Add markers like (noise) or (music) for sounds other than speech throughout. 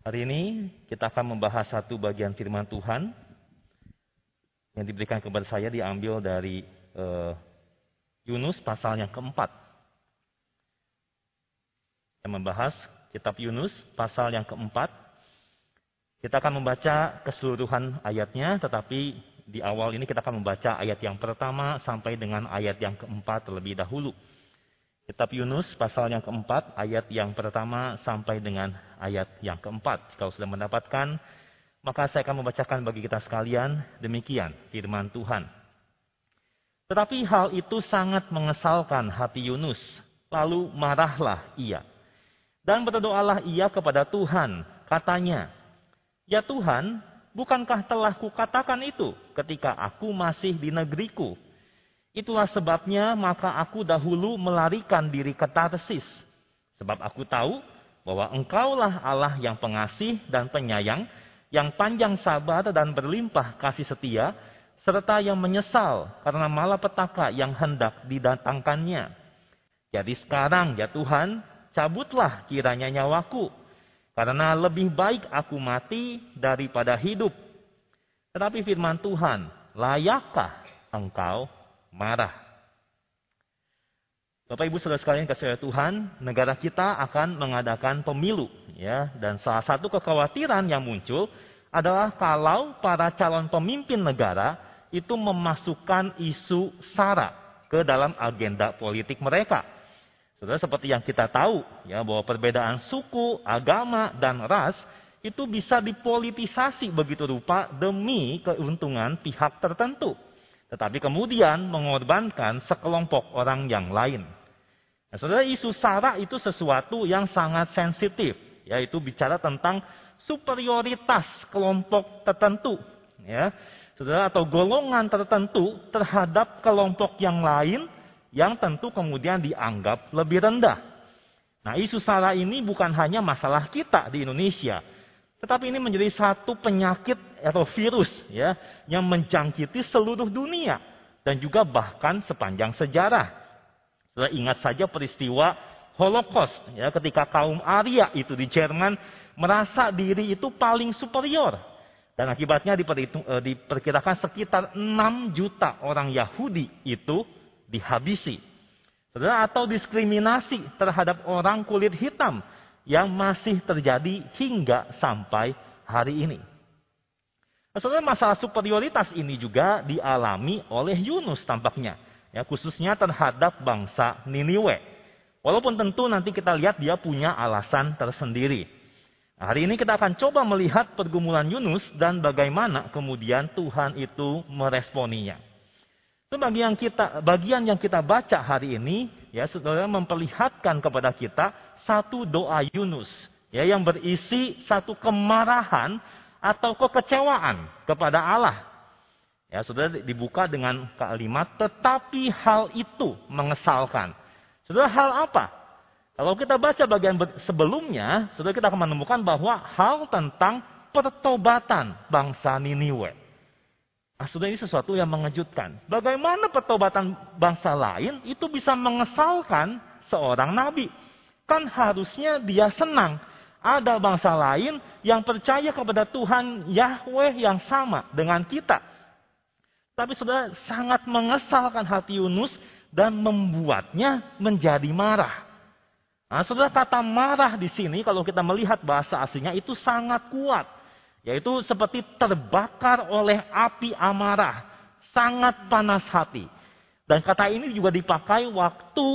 Hari ini kita akan membahas satu bagian firman Tuhan yang diberikan kepada saya diambil dari uh, Yunus pasal yang keempat. Kita membahas kitab Yunus pasal yang keempat. Kita akan membaca keseluruhan ayatnya, tetapi di awal ini kita akan membaca ayat yang pertama sampai dengan ayat yang keempat terlebih dahulu. Kitab Yunus pasal yang keempat, ayat yang pertama sampai dengan ayat yang keempat. Kalau sudah mendapatkan, maka saya akan membacakan bagi kita sekalian demikian firman Tuhan. Tetapi hal itu sangat mengesalkan hati Yunus. Lalu marahlah ia. Dan berdoalah ia kepada Tuhan. Katanya, Ya Tuhan, bukankah telah kukatakan itu ketika aku masih di negeriku? Itulah sebabnya maka aku dahulu melarikan diri ke Tarsis. Sebab aku tahu bahwa engkaulah Allah yang pengasih dan penyayang, yang panjang sabar dan berlimpah kasih setia, serta yang menyesal karena malapetaka yang hendak didatangkannya. Jadi sekarang ya Tuhan, cabutlah kiranya nyawaku, karena lebih baik aku mati daripada hidup. Tetapi firman Tuhan, layakkah engkau marah. Bapak Ibu Saudara sekalian kasih Tuhan, negara kita akan mengadakan pemilu ya dan salah satu kekhawatiran yang muncul adalah kalau para calon pemimpin negara itu memasukkan isu sara ke dalam agenda politik mereka. Saudara seperti yang kita tahu ya bahwa perbedaan suku, agama dan ras itu bisa dipolitisasi begitu rupa demi keuntungan pihak tertentu tetapi kemudian mengorbankan sekelompok orang yang lain. Nah, saudara, isu sara itu sesuatu yang sangat sensitif, yaitu bicara tentang superioritas kelompok tertentu, ya, saudara, atau golongan tertentu terhadap kelompok yang lain yang tentu kemudian dianggap lebih rendah. Nah, isu sara ini bukan hanya masalah kita di Indonesia, tetapi ini menjadi satu penyakit atau virus ya yang menjangkiti seluruh dunia dan juga bahkan sepanjang sejarah. Sudah ingat saja peristiwa Holocaust ya ketika kaum Arya itu di Jerman merasa diri itu paling superior dan akibatnya eh, diperkirakan sekitar 6 juta orang Yahudi itu dihabisi. Saudara atau diskriminasi terhadap orang kulit hitam yang masih terjadi hingga sampai hari ini. Sebenarnya masalah superioritas ini juga dialami oleh Yunus tampaknya, ya khususnya terhadap bangsa Niniwe. Walaupun tentu nanti kita lihat dia punya alasan tersendiri. Nah, hari ini kita akan coba melihat pergumulan Yunus dan bagaimana kemudian Tuhan itu meresponinya. Itu bagian kita bagian yang kita baca hari ini ya saudara memperlihatkan kepada kita satu doa Yunus ya yang berisi satu kemarahan atau kekecewaan kepada Allah. Ya, sudah dibuka dengan kalimat tetapi hal itu mengesalkan. Sudah hal apa? Kalau kita baca bagian sebelumnya, sudah kita akan menemukan bahwa hal tentang pertobatan bangsa Niniwe. Nah, sudah ini sesuatu yang mengejutkan. Bagaimana pertobatan bangsa lain itu bisa mengesalkan seorang nabi? Kan harusnya dia senang. Ada bangsa lain yang percaya kepada Tuhan Yahweh yang sama dengan kita. Tapi sudah sangat mengesalkan hati Yunus dan membuatnya menjadi marah. Nah, saudara kata marah di sini kalau kita melihat bahasa aslinya itu sangat kuat. Yaitu seperti terbakar oleh api amarah. Sangat panas hati. Dan kata ini juga dipakai waktu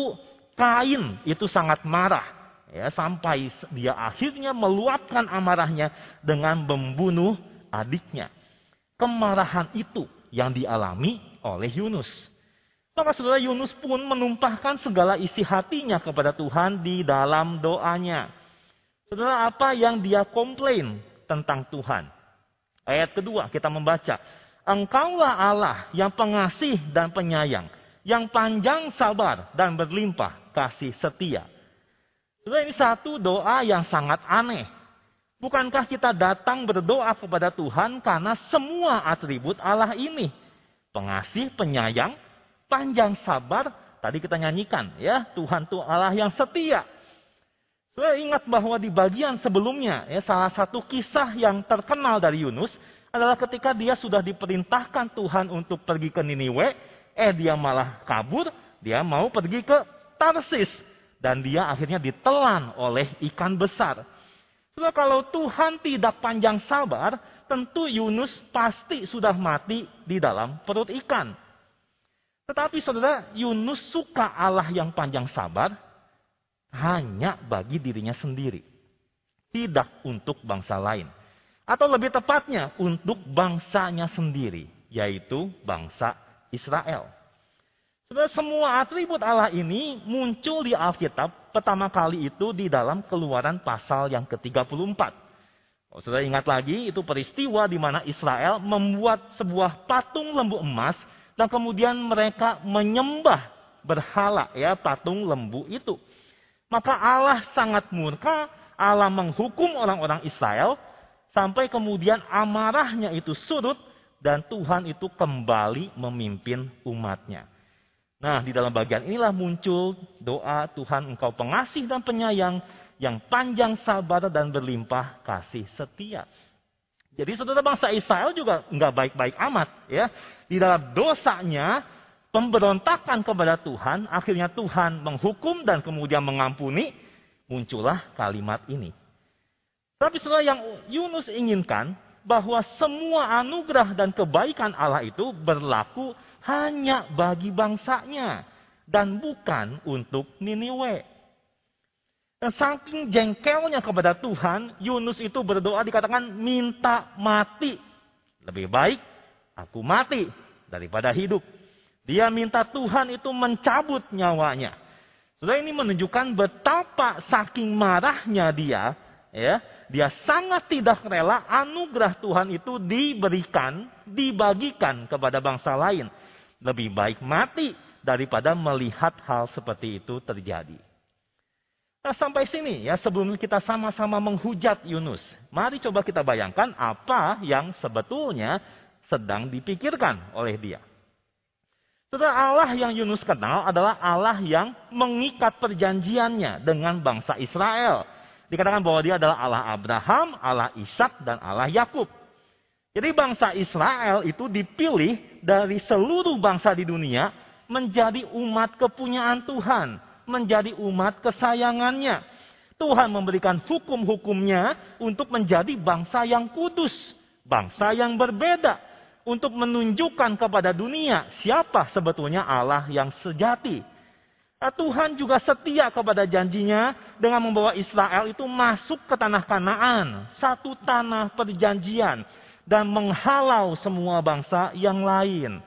Kain itu sangat marah ya sampai dia akhirnya meluapkan amarahnya dengan membunuh adiknya. Kemarahan itu yang dialami oleh Yunus. Maka saudara Yunus pun menumpahkan segala isi hatinya kepada Tuhan di dalam doanya. Saudara apa yang dia komplain tentang Tuhan? Ayat kedua kita membaca. Engkaulah Allah yang pengasih dan penyayang yang panjang sabar dan berlimpah kasih setia. Sudah ini satu doa yang sangat aneh. Bukankah kita datang berdoa kepada Tuhan karena semua atribut Allah ini? Pengasih, penyayang, panjang sabar, tadi kita nyanyikan ya, Tuhan itu Allah yang setia. Saya ingat bahwa di bagian sebelumnya, ya, salah satu kisah yang terkenal dari Yunus adalah ketika dia sudah diperintahkan Tuhan untuk pergi ke Niniwe, eh dia malah kabur, dia mau pergi ke Tarsis. Dan dia akhirnya ditelan oleh ikan besar. Saudara, kalau Tuhan tidak panjang sabar, tentu Yunus pasti sudah mati di dalam perut ikan. Tetapi saudara, Yunus suka Allah yang panjang sabar hanya bagi dirinya sendiri. Tidak untuk bangsa lain. Atau lebih tepatnya, untuk bangsanya sendiri, yaitu bangsa Israel. Saudara, semua atribut Allah ini muncul di Alkitab pertama kali itu di dalam keluaran pasal yang ke-34. Oh, saudara ingat lagi, itu peristiwa di mana Israel membuat sebuah patung lembu emas dan kemudian mereka menyembah berhala ya patung lembu itu. Maka Allah sangat murka, Allah menghukum orang-orang Israel sampai kemudian amarahnya itu surut dan Tuhan itu kembali memimpin umatnya. Nah, di dalam bagian inilah muncul doa Tuhan engkau pengasih dan penyayang yang panjang sabar dan berlimpah kasih setia. Jadi saudara bangsa Israel juga nggak baik-baik amat ya. Di dalam dosanya, pemberontakan kepada Tuhan, akhirnya Tuhan menghukum dan kemudian mengampuni, muncullah kalimat ini. Tapi saudara yang Yunus inginkan bahwa semua anugerah dan kebaikan Allah itu berlaku hanya bagi bangsanya dan bukan untuk Niniwe. Dan saking jengkelnya kepada Tuhan, Yunus itu berdoa dikatakan minta mati. Lebih baik aku mati daripada hidup. Dia minta Tuhan itu mencabut nyawanya. Sudah ini menunjukkan betapa saking marahnya dia, ya, dia sangat tidak rela anugerah Tuhan itu diberikan, dibagikan kepada bangsa lain. Lebih baik mati daripada melihat hal seperti itu terjadi. Nah, sampai sini ya sebelum kita sama-sama menghujat Yunus. Mari coba kita bayangkan apa yang sebetulnya sedang dipikirkan oleh dia. Saudara Allah yang Yunus kenal adalah Allah yang mengikat perjanjiannya dengan bangsa Israel. Dikatakan bahwa dia adalah Allah Abraham, Allah Ishak, dan Allah Yakub. Jadi bangsa Israel itu dipilih dari seluruh bangsa di dunia menjadi umat kepunyaan Tuhan, menjadi umat kesayangannya. Tuhan memberikan hukum-hukumnya untuk menjadi bangsa yang kudus, bangsa yang berbeda, untuk menunjukkan kepada dunia siapa sebetulnya Allah yang sejati. Nah, Tuhan juga setia kepada janjinya dengan membawa Israel itu masuk ke tanah Kanaan, satu tanah perjanjian dan menghalau semua bangsa yang lain.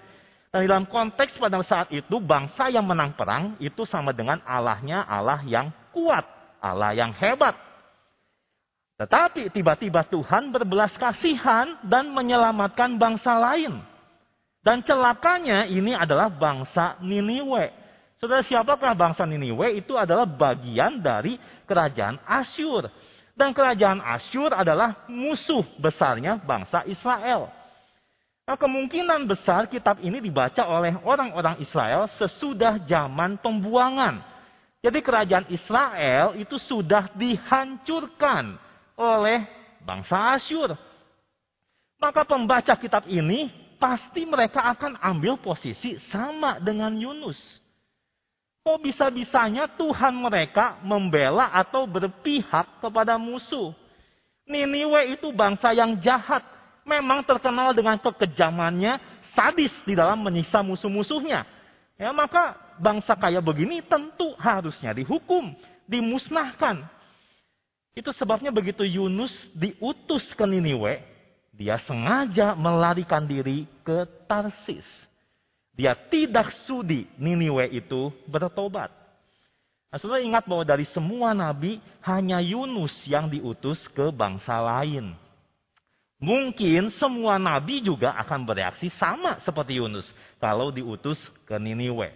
Dan dalam konteks pada saat itu bangsa yang menang perang itu sama dengan Allahnya Allah yang kuat, Allah yang hebat. Tetapi tiba-tiba Tuhan berbelas kasihan dan menyelamatkan bangsa lain. Dan celakanya ini adalah bangsa Niniwe. Saudara siapakah bangsa Niniwe? Itu adalah bagian dari kerajaan Asyur. Dan kerajaan Asyur adalah musuh besarnya bangsa Israel. Nah, kemungkinan besar kitab ini dibaca oleh orang-orang Israel sesudah zaman pembuangan. Jadi kerajaan Israel itu sudah dihancurkan oleh bangsa Asyur. Maka pembaca kitab ini pasti mereka akan ambil posisi sama dengan Yunus. Kok bisa-bisanya Tuhan mereka membela atau berpihak kepada musuh? Niniwe itu bangsa yang jahat. Memang terkenal dengan kekejamannya, sadis di dalam menyiksa musuh-musuhnya. Ya, maka bangsa kaya begini tentu harusnya dihukum, dimusnahkan. Itu sebabnya begitu Yunus diutus ke Niniwe, dia sengaja melarikan diri ke Tarsis. Dia tidak sudi Niniwe itu bertobat. Nah, saudara ingat bahwa dari semua nabi hanya Yunus yang diutus ke bangsa lain. Mungkin semua nabi juga akan bereaksi sama seperti Yunus kalau diutus ke Niniwe.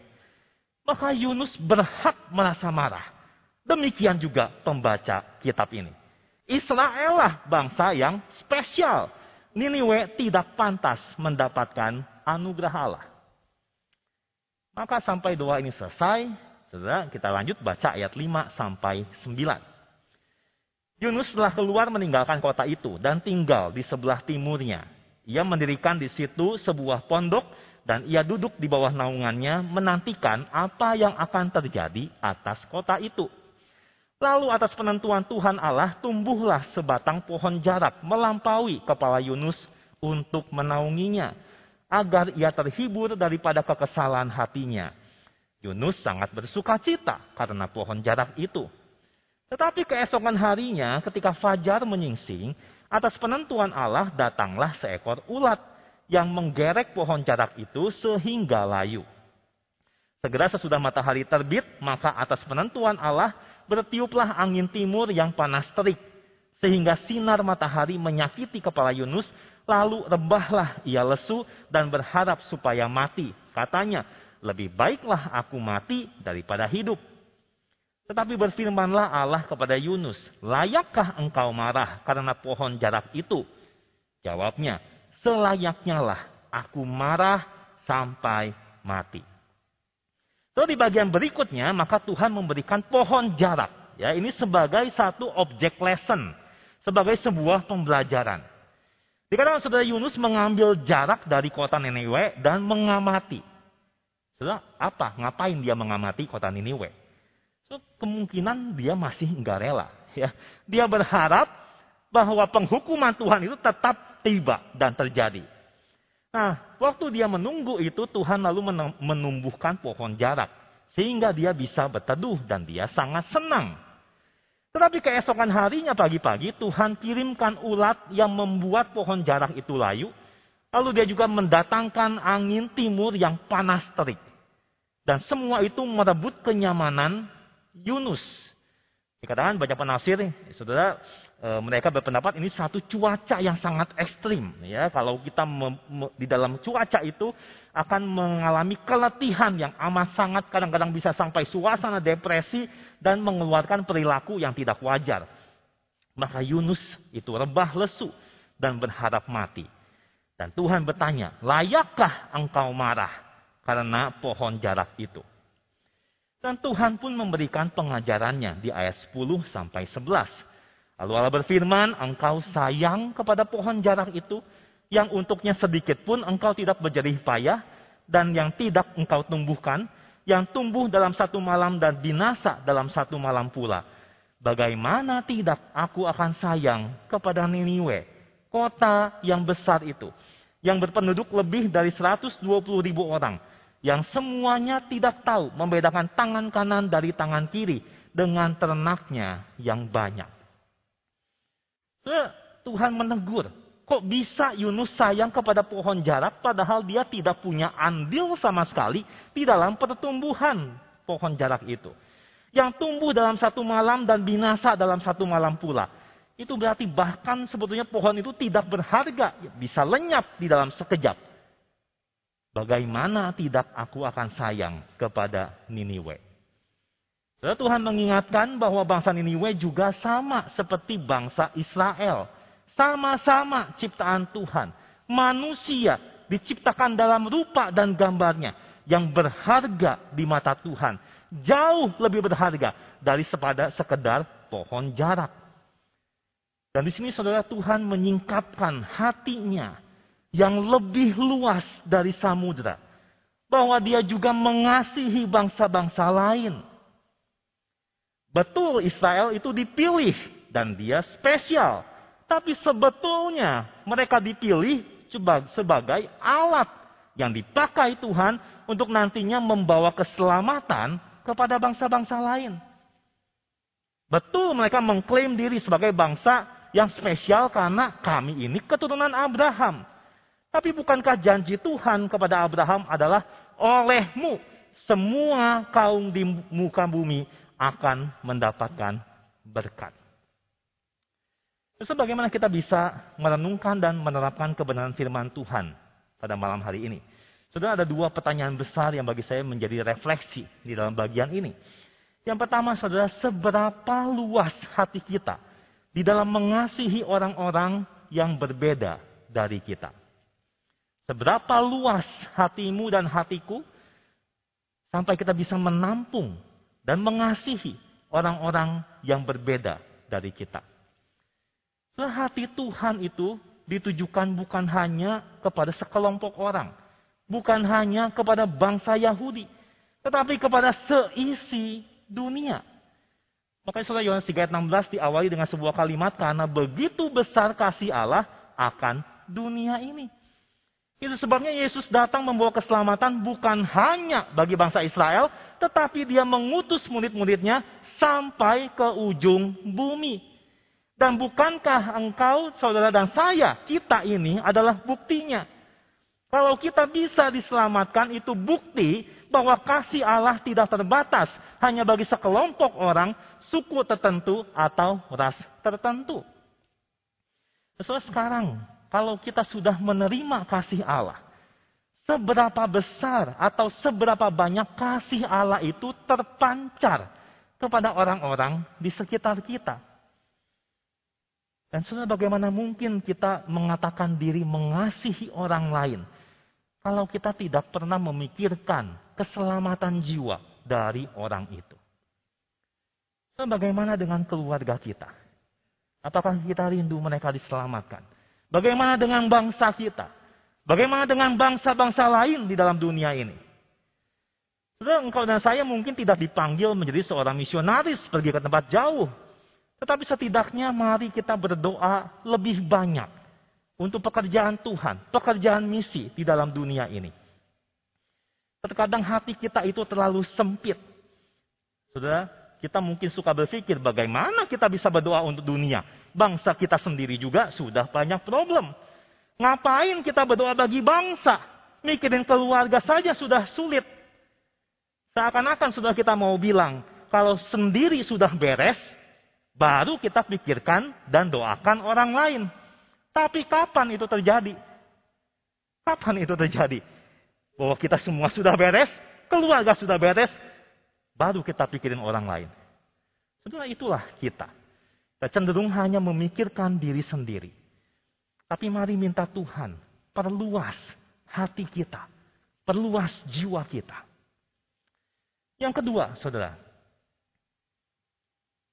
Maka Yunus berhak merasa marah. Demikian juga pembaca kitab ini. Israel lah bangsa yang spesial. Niniwe tidak pantas mendapatkan anugerah Allah. Maka sampai doa ini selesai, kita lanjut baca ayat 5 sampai 9. Yunus telah keluar meninggalkan kota itu dan tinggal di sebelah timurnya. Ia mendirikan di situ sebuah pondok dan ia duduk di bawah naungannya menantikan apa yang akan terjadi atas kota itu. Lalu atas penentuan Tuhan Allah tumbuhlah sebatang pohon jarak melampaui kepala Yunus untuk menaunginya agar ia terhibur daripada kekesalan hatinya. Yunus sangat bersuka cita karena pohon jarak itu. Tetapi keesokan harinya ketika fajar menyingsing, atas penentuan Allah datanglah seekor ulat yang menggerek pohon jarak itu sehingga layu. Segera sesudah matahari terbit, maka atas penentuan Allah bertiuplah angin timur yang panas terik, sehingga sinar matahari menyakiti kepala Yunus, lalu rebahlah ia lesu dan berharap supaya mati. Katanya, lebih baiklah aku mati daripada hidup. Tetapi berfirmanlah Allah kepada Yunus, layakkah engkau marah karena pohon jarak itu? Jawabnya, selayaknya lah aku marah sampai mati. So di bagian berikutnya maka Tuhan memberikan pohon jarak. Ya, ini sebagai satu objek lesson, sebagai sebuah pembelajaran. Dikatakan saudara Yunus mengambil jarak dari kota Niniwe dan mengamati. Saudara, apa? Ngapain dia mengamati kota Niniwe? So, kemungkinan dia masih enggak rela. Ya, dia berharap bahwa penghukuman Tuhan itu tetap tiba dan terjadi. Nah, waktu dia menunggu itu Tuhan lalu menumbuhkan pohon jarak. Sehingga dia bisa berteduh dan dia sangat senang. Tetapi keesokan harinya pagi-pagi Tuhan kirimkan ulat yang membuat pohon jarak itu layu. Lalu dia juga mendatangkan angin timur yang panas terik. Dan semua itu merebut kenyamanan Yunus. Dikatakan banyak penafsir, saudara, e, mereka berpendapat ini satu cuaca yang sangat ekstrim. Ya, kalau kita me, me, di dalam cuaca itu akan mengalami keletihan yang amat sangat, kadang-kadang bisa sampai suasana depresi dan mengeluarkan perilaku yang tidak wajar. Maka Yunus itu rebah lesu dan berharap mati. Dan Tuhan bertanya, layakkah engkau marah karena pohon jarak itu? Dan Tuhan pun memberikan pengajarannya di ayat 10 sampai 11. Lalu Allah berfirman, engkau sayang kepada pohon jarak itu, yang untuknya sedikit pun engkau tidak berjerih payah, dan yang tidak engkau tumbuhkan, yang tumbuh dalam satu malam dan binasa dalam satu malam pula. Bagaimana tidak aku akan sayang kepada Niniwe, kota yang besar itu, yang berpenduduk lebih dari 120 ribu orang, yang semuanya tidak tahu membedakan tangan kanan dari tangan kiri dengan ternaknya yang banyak. Tuhan menegur, kok bisa Yunus sayang kepada pohon jarak padahal dia tidak punya andil sama sekali di dalam pertumbuhan pohon jarak itu. Yang tumbuh dalam satu malam dan binasa dalam satu malam pula. Itu berarti bahkan sebetulnya pohon itu tidak berharga, bisa lenyap di dalam sekejap. Bagaimana tidak aku akan sayang kepada Niniwe? Lalu Tuhan mengingatkan bahwa bangsa Niniwe juga sama seperti bangsa Israel. Sama-sama ciptaan Tuhan. Manusia diciptakan dalam rupa dan gambarnya yang berharga di mata Tuhan. Jauh lebih berharga dari sepada sekedar pohon jarak. Dan di sini saudara Tuhan menyingkapkan hatinya yang lebih luas dari samudra. Bahwa dia juga mengasihi bangsa-bangsa lain. Betul Israel itu dipilih dan dia spesial. Tapi sebetulnya mereka dipilih sebagai alat yang dipakai Tuhan untuk nantinya membawa keselamatan kepada bangsa-bangsa lain. Betul mereka mengklaim diri sebagai bangsa yang spesial karena kami ini keturunan Abraham. Tapi bukankah janji Tuhan kepada Abraham adalah olehmu semua kaum di muka bumi akan mendapatkan berkat. Sebagaimana kita bisa merenungkan dan menerapkan kebenaran firman Tuhan pada malam hari ini. Sudah ada dua pertanyaan besar yang bagi saya menjadi refleksi di dalam bagian ini. Yang pertama saudara, seberapa luas hati kita di dalam mengasihi orang-orang yang berbeda dari kita. Seberapa luas hatimu dan hatiku sampai kita bisa menampung dan mengasihi orang-orang yang berbeda dari kita. Hati Tuhan itu ditujukan bukan hanya kepada sekelompok orang, bukan hanya kepada bangsa Yahudi, tetapi kepada seisi dunia. Makanya surah Yohanes 3 ayat 16 diawali dengan sebuah kalimat karena begitu besar kasih Allah akan dunia ini. Itu sebabnya Yesus datang membawa keselamatan bukan hanya bagi bangsa Israel, tetapi dia mengutus murid-muridnya sampai ke ujung bumi. Dan bukankah engkau, saudara dan saya, kita ini adalah buktinya. Kalau kita bisa diselamatkan, itu bukti bahwa kasih Allah tidak terbatas hanya bagi sekelompok orang, suku tertentu, atau ras tertentu. Sesuai sekarang, kalau kita sudah menerima kasih Allah, seberapa besar atau seberapa banyak kasih Allah itu terpancar kepada orang-orang di sekitar kita. Dan saudara bagaimana mungkin kita mengatakan diri mengasihi orang lain kalau kita tidak pernah memikirkan keselamatan jiwa dari orang itu. Saudara bagaimana dengan keluarga kita? Apakah kita rindu mereka diselamatkan? Bagaimana dengan bangsa kita? Bagaimana dengan bangsa-bangsa lain di dalam dunia ini? Saudara, engkau dan saya mungkin tidak dipanggil menjadi seorang misionaris pergi ke tempat jauh. Tetapi setidaknya mari kita berdoa lebih banyak untuk pekerjaan Tuhan, pekerjaan misi di dalam dunia ini. Terkadang hati kita itu terlalu sempit. Saudara, kita mungkin suka berpikir bagaimana kita bisa berdoa untuk dunia. Bangsa kita sendiri juga sudah banyak problem. Ngapain kita berdoa bagi bangsa? Mikirin keluarga saja sudah sulit. Seakan-akan sudah kita mau bilang, kalau sendiri sudah beres, Baru kita pikirkan dan doakan orang lain. Tapi kapan itu terjadi? Kapan itu terjadi? Bahwa kita semua sudah beres, keluarga sudah beres, baru kita pikirin orang lain. Setelah itulah kita. Kita cenderung hanya memikirkan diri sendiri. Tapi mari minta Tuhan, perluas hati kita, perluas jiwa kita. Yang kedua, saudara,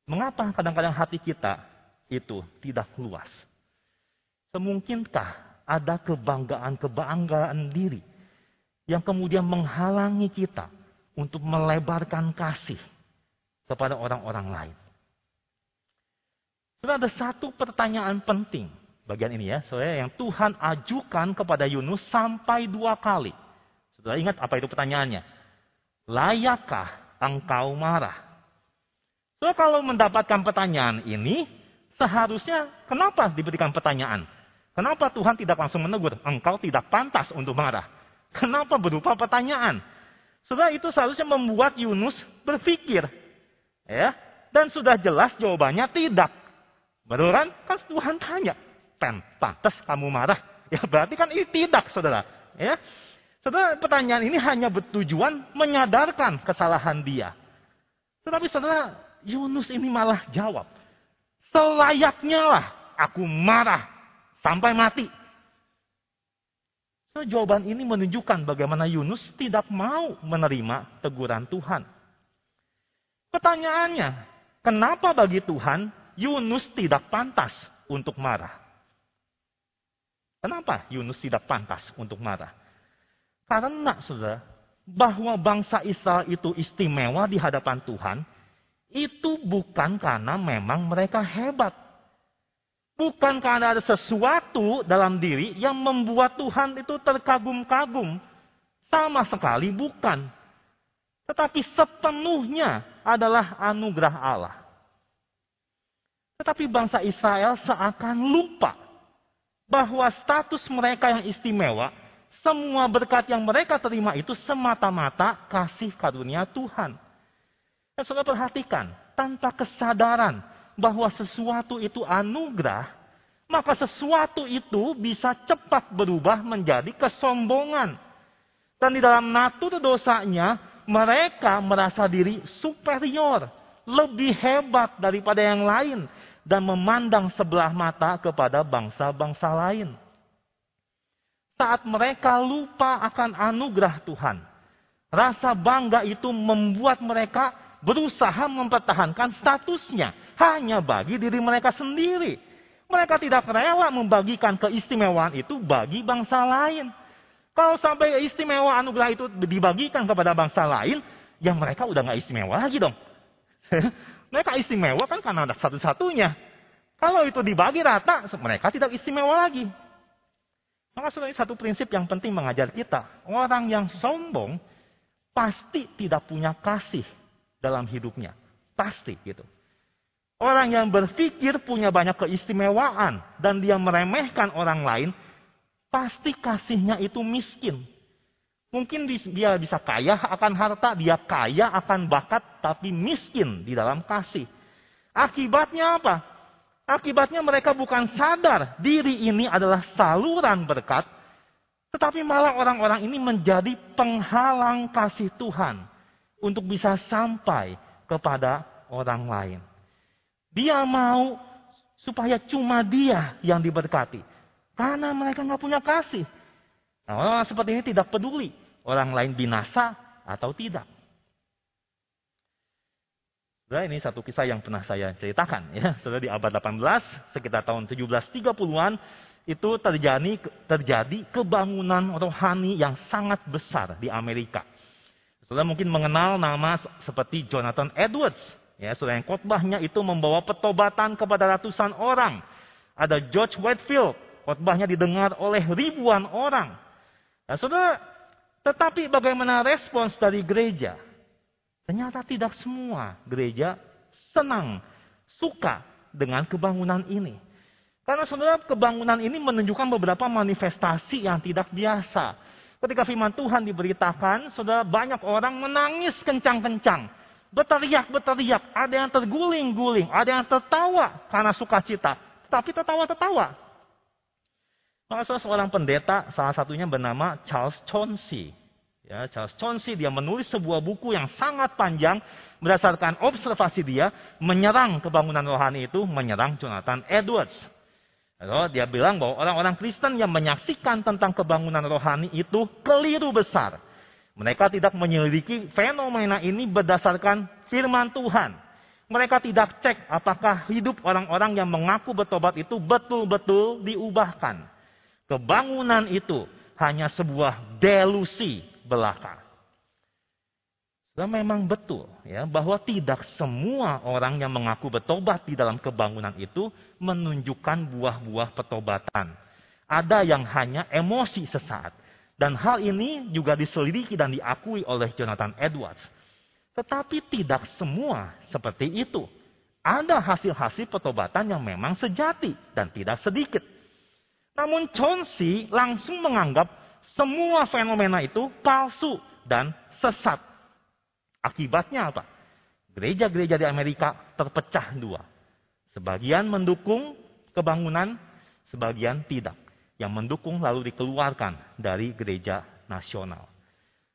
Mengapa kadang-kadang hati kita itu tidak luas? Semungkinkah ada kebanggaan-kebanggaan diri yang kemudian menghalangi kita untuk melebarkan kasih kepada orang-orang lain? Sudah ada satu pertanyaan penting bagian ini ya, saya yang Tuhan ajukan kepada Yunus sampai dua kali. Sudah ingat apa itu pertanyaannya? Layakkah engkau marah? So, kalau mendapatkan pertanyaan ini, seharusnya kenapa diberikan pertanyaan? Kenapa Tuhan tidak langsung menegur? Engkau tidak pantas untuk marah. Kenapa berupa pertanyaan? Sudah itu seharusnya membuat Yunus berpikir. Ya, dan sudah jelas jawabannya tidak. Betul kan? Kan Tuhan tanya, "Pen, pantas kamu marah?" (laughs) Ya berarti kan ini tidak, Saudara. Ya. Saudara, pertanyaan ini hanya bertujuan menyadarkan kesalahan dia. Tetapi saudara, Yunus ini malah jawab. Selayaknya lah aku marah sampai mati. So, jawaban ini menunjukkan bagaimana Yunus tidak mau menerima teguran Tuhan. Pertanyaannya, kenapa bagi Tuhan Yunus tidak pantas untuk marah? Kenapa Yunus tidak pantas untuk marah? Karena saudara, bahwa bangsa Israel itu istimewa di hadapan Tuhan, itu bukan karena memang mereka hebat. Bukan karena ada sesuatu dalam diri yang membuat Tuhan itu terkagum-kagum. Sama sekali bukan. Tetapi sepenuhnya adalah anugerah Allah. Tetapi bangsa Israel seakan lupa bahwa status mereka yang istimewa, semua berkat yang mereka terima itu semata-mata kasih karunia Tuhan. Dan saudara perhatikan, tanpa kesadaran bahwa sesuatu itu anugerah, maka sesuatu itu bisa cepat berubah menjadi kesombongan. Dan di dalam natur dosanya, mereka merasa diri superior, lebih hebat daripada yang lain, dan memandang sebelah mata kepada bangsa-bangsa lain. Saat mereka lupa akan anugerah Tuhan, rasa bangga itu membuat mereka berusaha mempertahankan statusnya hanya bagi diri mereka sendiri. Mereka tidak rela membagikan keistimewaan itu bagi bangsa lain. Kalau sampai istimewa anugerah itu dibagikan kepada bangsa lain, ya mereka udah nggak istimewa lagi dong. (laughs) mereka istimewa kan karena ada satu-satunya. Kalau itu dibagi rata, mereka tidak istimewa lagi. Maka ini satu prinsip yang penting mengajar kita. Orang yang sombong pasti tidak punya kasih dalam hidupnya. Pasti gitu. Orang yang berpikir punya banyak keistimewaan dan dia meremehkan orang lain, pasti kasihnya itu miskin. Mungkin dia bisa kaya akan harta, dia kaya akan bakat, tapi miskin di dalam kasih. Akibatnya apa? Akibatnya mereka bukan sadar diri ini adalah saluran berkat, tetapi malah orang-orang ini menjadi penghalang kasih Tuhan untuk bisa sampai kepada orang lain. Dia mau supaya cuma dia yang diberkati. Karena mereka nggak punya kasih. Nah, orang seperti ini tidak peduli orang lain binasa atau tidak. Nah, ini satu kisah yang pernah saya ceritakan ya. Sudah di abad 18, sekitar tahun 1730-an itu terjadi terjadi kebangunan rohani yang sangat besar di Amerika. Sudah mungkin mengenal nama seperti Jonathan Edwards Ya, saudara yang khotbahnya itu membawa petobatan kepada ratusan orang. Ada George Whitefield, khotbahnya didengar oleh ribuan orang. Nah, saudara, tetapi bagaimana respons dari gereja? Ternyata tidak semua gereja senang, suka dengan kebangunan ini. Karena saudara, kebangunan ini menunjukkan beberapa manifestasi yang tidak biasa. Ketika firman Tuhan diberitakan, saudara banyak orang menangis kencang-kencang berteriak-berteriak, ada yang terguling-guling, ada yang tertawa karena sukacita, tapi tertawa-tertawa. Maka salah seorang pendeta, salah satunya bernama Charles Chauncey. Ya, Charles Chauncey dia menulis sebuah buku yang sangat panjang berdasarkan observasi dia menyerang kebangunan rohani itu, menyerang Jonathan Edwards. Lalu dia bilang bahwa orang-orang Kristen yang menyaksikan tentang kebangunan rohani itu keliru besar. Mereka tidak menyelidiki fenomena ini berdasarkan firman Tuhan. Mereka tidak cek apakah hidup orang-orang yang mengaku bertobat itu betul-betul diubahkan. Kebangunan itu hanya sebuah delusi belaka. Dan memang betul ya bahwa tidak semua orang yang mengaku bertobat di dalam kebangunan itu menunjukkan buah-buah pertobatan. Ada yang hanya emosi sesaat. Dan hal ini juga diselidiki dan diakui oleh Jonathan Edwards. Tetapi tidak semua seperti itu. Ada hasil-hasil pertobatan yang memang sejati dan tidak sedikit. Namun Chauncey langsung menganggap semua fenomena itu palsu dan sesat. Akibatnya apa? Gereja-gereja di Amerika terpecah dua. Sebagian mendukung kebangunan, sebagian tidak yang mendukung lalu dikeluarkan dari gereja nasional.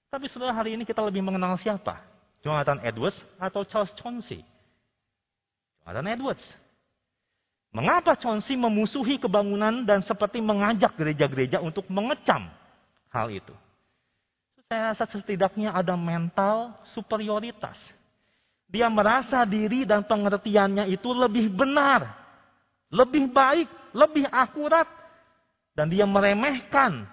Tapi setelah hari ini kita lebih mengenal siapa? Jonathan Edwards atau Charles Chauncey? Jonathan Edwards. Mengapa Chauncey memusuhi kebangunan dan seperti mengajak gereja-gereja untuk mengecam hal itu? Saya rasa setidaknya ada mental superioritas. Dia merasa diri dan pengertiannya itu lebih benar, lebih baik, lebih akurat dan dia meremehkan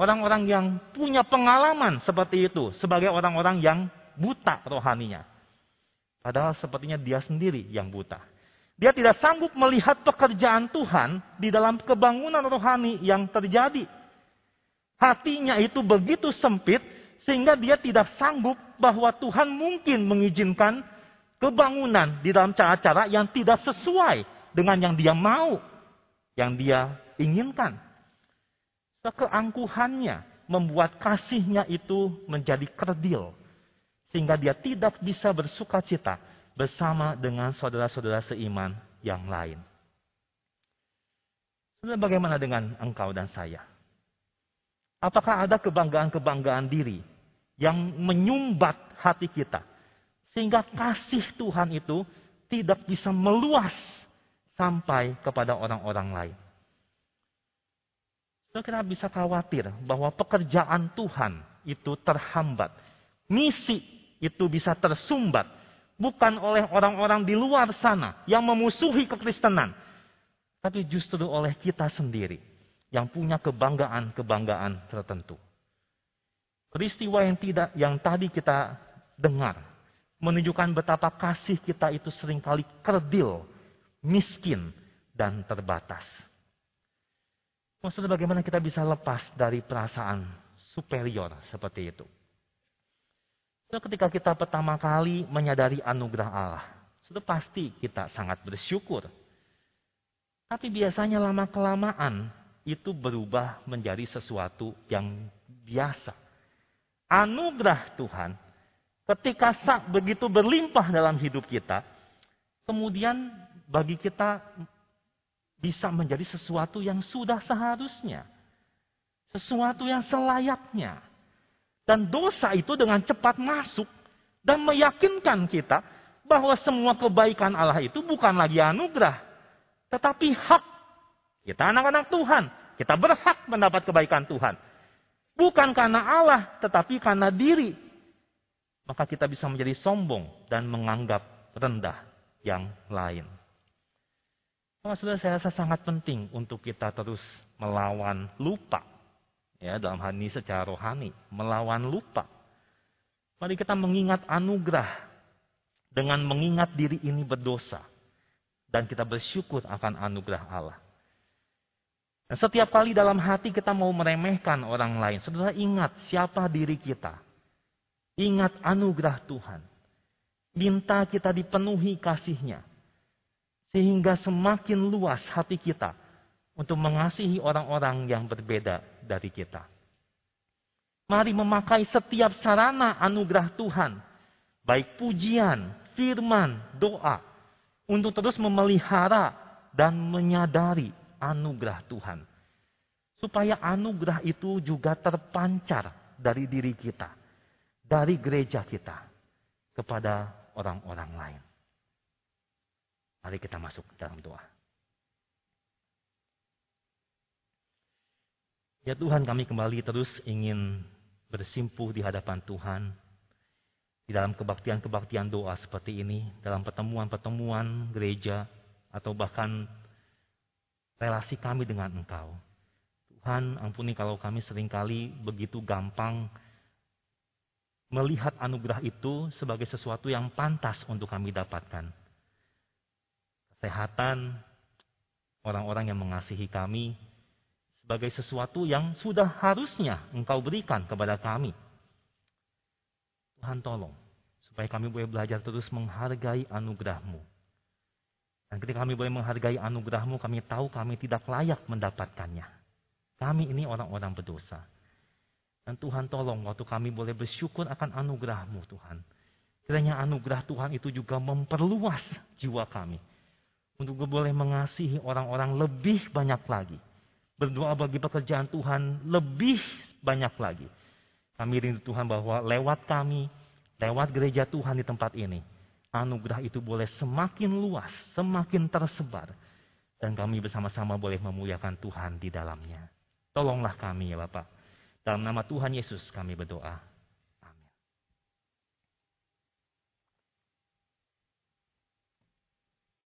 orang-orang yang punya pengalaman seperti itu sebagai orang-orang yang buta rohaninya. Padahal sepertinya dia sendiri yang buta. Dia tidak sanggup melihat pekerjaan Tuhan di dalam kebangunan rohani yang terjadi. Hatinya itu begitu sempit sehingga dia tidak sanggup bahwa Tuhan mungkin mengizinkan kebangunan di dalam cara-cara yang tidak sesuai dengan yang dia mau, yang dia inginkan. Keangkuhannya membuat kasihnya itu menjadi kerdil. Sehingga dia tidak bisa bersuka cita bersama dengan saudara-saudara seiman yang lain. Sebenarnya bagaimana dengan engkau dan saya? Apakah ada kebanggaan-kebanggaan diri yang menyumbat hati kita? Sehingga kasih Tuhan itu tidak bisa meluas sampai kepada orang-orang lain. Kita bisa khawatir bahwa pekerjaan Tuhan itu terhambat. Misi itu bisa tersumbat. Bukan oleh orang-orang di luar sana yang memusuhi kekristenan. tapi justru oleh kita sendiri yang punya kebanggaan-kebanggaan tertentu. Peristiwa yang tidak yang tadi kita dengar menunjukkan betapa kasih kita itu sering kali kerdil, miskin, dan terbatas. Maksudnya bagaimana kita bisa lepas dari perasaan superior seperti itu. So, ketika kita pertama kali menyadari anugerah Allah, sudah pasti kita sangat bersyukur. Tapi biasanya lama-kelamaan itu berubah menjadi sesuatu yang biasa. Anugerah Tuhan ketika sak begitu berlimpah dalam hidup kita, kemudian bagi kita bisa menjadi sesuatu yang sudah seharusnya. Sesuatu yang selayaknya. Dan dosa itu dengan cepat masuk dan meyakinkan kita bahwa semua kebaikan Allah itu bukan lagi anugerah, tetapi hak. Kita anak-anak Tuhan, kita berhak mendapat kebaikan Tuhan. Bukan karena Allah, tetapi karena diri. Maka kita bisa menjadi sombong dan menganggap rendah yang lain. Saudara saya rasa sangat penting untuk kita terus melawan lupa. Ya, dalam hal ini secara rohani, melawan lupa. Mari kita mengingat anugerah dengan mengingat diri ini berdosa dan kita bersyukur akan anugerah Allah. Dan setiap kali dalam hati kita mau meremehkan orang lain, saudara ingat siapa diri kita. Ingat anugerah Tuhan. Minta kita dipenuhi kasihnya. Sehingga semakin luas hati kita untuk mengasihi orang-orang yang berbeda dari kita. Mari memakai setiap sarana anugerah Tuhan, baik pujian, firman, doa, untuk terus memelihara dan menyadari anugerah Tuhan. Supaya anugerah itu juga terpancar dari diri kita, dari gereja kita, kepada orang-orang lain. Mari kita masuk dalam doa. Ya Tuhan kami kembali terus ingin bersimpuh di hadapan Tuhan. Di dalam kebaktian-kebaktian doa seperti ini. Dalam pertemuan-pertemuan gereja. Atau bahkan relasi kami dengan Engkau. Tuhan ampuni kalau kami sering kali begitu gampang melihat anugerah itu sebagai sesuatu yang pantas untuk kami dapatkan kesehatan, orang-orang yang mengasihi kami sebagai sesuatu yang sudah harusnya Engkau berikan kepada kami. Tuhan tolong, supaya kami boleh belajar terus menghargai anugerah-Mu. Dan ketika kami boleh menghargai anugerah-Mu, kami tahu kami tidak layak mendapatkannya. Kami ini orang-orang berdosa. Dan Tuhan tolong waktu kami boleh bersyukur akan anugerah-Mu Tuhan. Kiranya anugerah Tuhan itu juga memperluas jiwa kami untuk boleh mengasihi orang-orang lebih banyak lagi. Berdoa bagi pekerjaan Tuhan lebih banyak lagi. Kami rindu Tuhan bahwa lewat kami, lewat gereja Tuhan di tempat ini, anugerah itu boleh semakin luas, semakin tersebar. Dan kami bersama-sama boleh memuliakan Tuhan di dalamnya. Tolonglah kami ya Bapak. Dalam nama Tuhan Yesus kami berdoa.